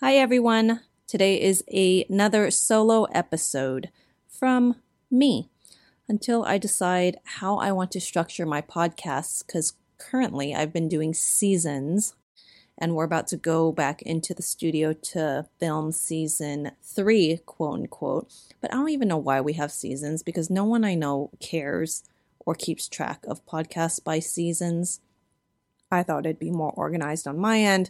Hi, everyone. Today is a, another solo episode from me until I decide how I want to structure my podcasts because currently I've been doing seasons and we're about to go back into the studio to film season three, quote unquote. But I don't even know why we have seasons because no one I know cares or keeps track of podcasts by seasons. I thought it'd be more organized on my end,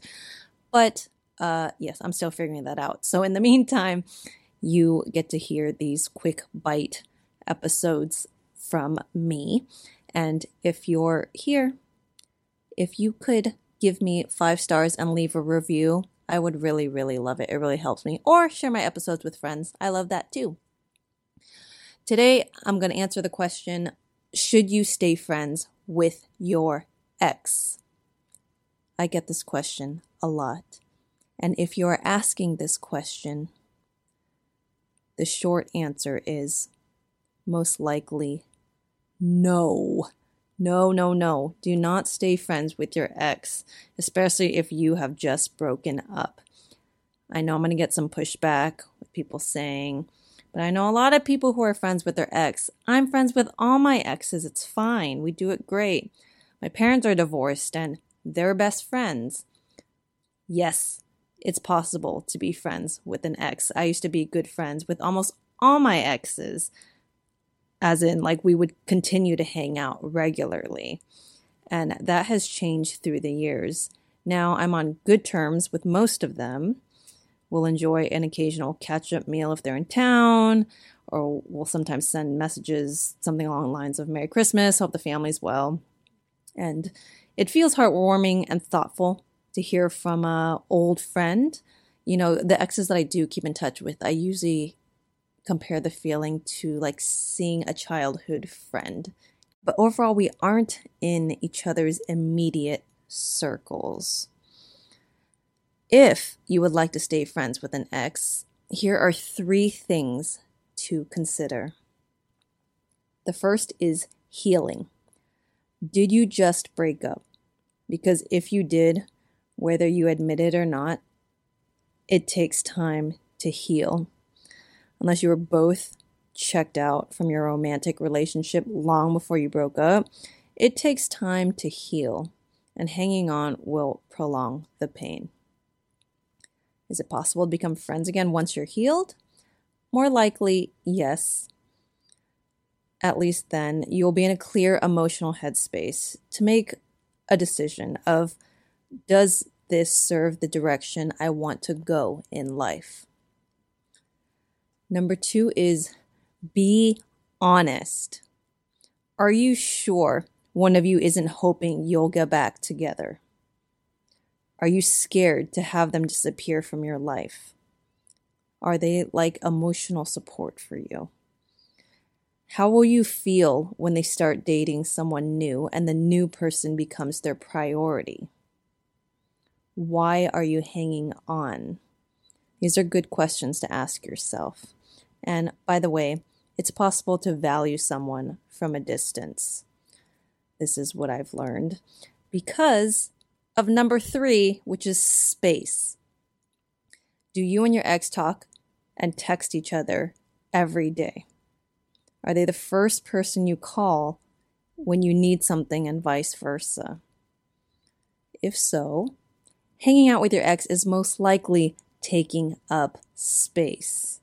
but uh, yes, I'm still figuring that out. So in the meantime, you get to hear these quick bite episodes from me. And if you're here, if you could give me five stars and leave a review, I would really, really love it. It really helps me. Or share my episodes with friends. I love that too. Today, I'm going to answer the question Should you stay friends with your ex? I get this question a lot. And if you are asking this question, the short answer is most likely no. No, no, no. Do not stay friends with your ex, especially if you have just broken up. I know I'm going to get some pushback with people saying, but I know a lot of people who are friends with their ex. I'm friends with all my exes. It's fine. We do it great. My parents are divorced and they're best friends. Yes, it's possible to be friends with an ex. I used to be good friends with almost all my exes, as in, like, we would continue to hang out regularly. And that has changed through the years. Now I'm on good terms with most of them. We'll enjoy an occasional catch up meal if they're in town, or we'll sometimes send messages, something along the lines of Merry Christmas, hope the family's well. And it feels heartwarming and thoughtful to hear from a old friend. You know, the exes that I do keep in touch with, I usually compare the feeling to like seeing a childhood friend. But overall, we aren't in each other's immediate circles. If you would like to stay friends with an ex, here are three things to consider. The first is healing. Did you just break up? Because if you did, whether you admit it or not, it takes time to heal. Unless you were both checked out from your romantic relationship long before you broke up, it takes time to heal, and hanging on will prolong the pain. Is it possible to become friends again once you're healed? More likely, yes. At least then, you'll be in a clear emotional headspace to make a decision of does this serve the direction I want to go in life? Number two is be honest. Are you sure one of you isn't hoping you'll get back together? Are you scared to have them disappear from your life? Are they like emotional support for you? How will you feel when they start dating someone new and the new person becomes their priority? Why are you hanging on? These are good questions to ask yourself. And by the way, it's possible to value someone from a distance. This is what I've learned because of number three, which is space. Do you and your ex talk and text each other every day? Are they the first person you call when you need something and vice versa? If so, hanging out with your ex is most likely taking up space.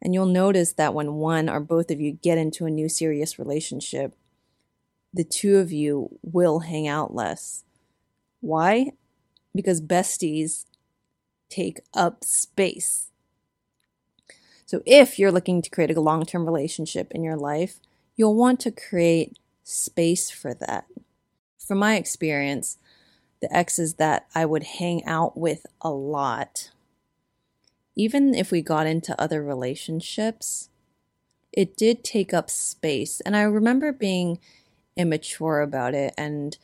And you'll notice that when one or both of you get into a new serious relationship, the two of you will hang out less. Why? Because besties take up space. So if you're looking to create a long term relationship in your life, you'll want to create space for that. From my experience, the exes that I would hang out with a lot, even if we got into other relationships, it did take up space. And I remember being immature about it and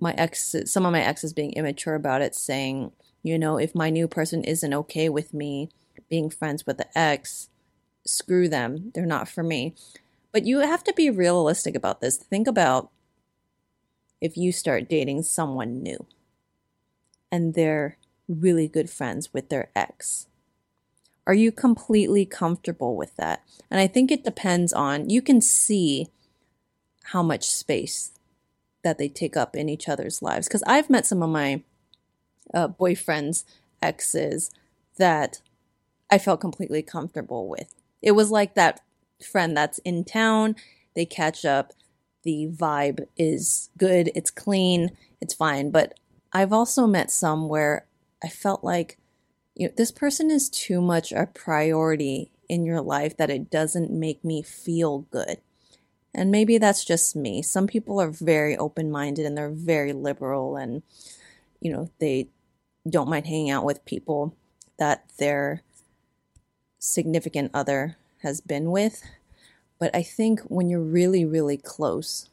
my ex some of my exes being immature about it saying, you know, if my new person isn't okay with me being friends with the ex, screw them. They're not for me. But you have to be realistic about this. Think about if you start dating someone new and they're really good friends with their ex? Are you completely comfortable with that? And I think it depends on, you can see how much space that they take up in each other's lives. Because I've met some of my uh, boyfriends' exes that I felt completely comfortable with. It was like that friend that's in town, they catch up, the vibe is good, it's clean, it's fine. But I've also met some where I felt like you know, this person is too much a priority in your life that it doesn't make me feel good. And maybe that's just me. Some people are very open minded and they're very liberal and, you know, they don't mind hanging out with people that their significant other has been with. But I think when you're really, really close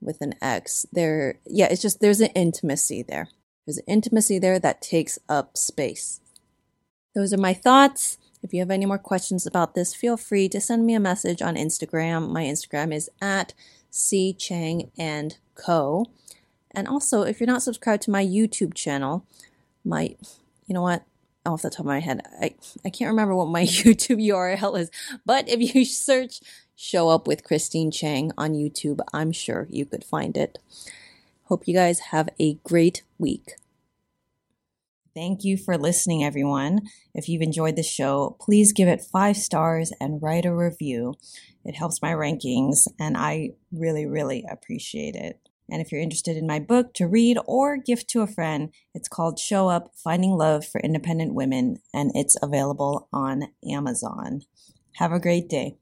with an ex, there, yeah, it's just there's an intimacy there. There's an intimacy there that takes up space. Those are my thoughts. If you have any more questions about this, feel free to send me a message on Instagram. My Instagram is at C Chang and Co. And also, if you're not subscribed to my YouTube channel, my, you know what? Off the top of my head, I, I can't remember what my YouTube URL is, but if you search Show Up with Christine Chang on YouTube, I'm sure you could find it. Hope you guys have a great week. Thank you for listening, everyone. If you've enjoyed the show, please give it five stars and write a review. It helps my rankings, and I really, really appreciate it. And if you're interested in my book to read or gift to a friend, it's called Show Up Finding Love for Independent Women, and it's available on Amazon. Have a great day.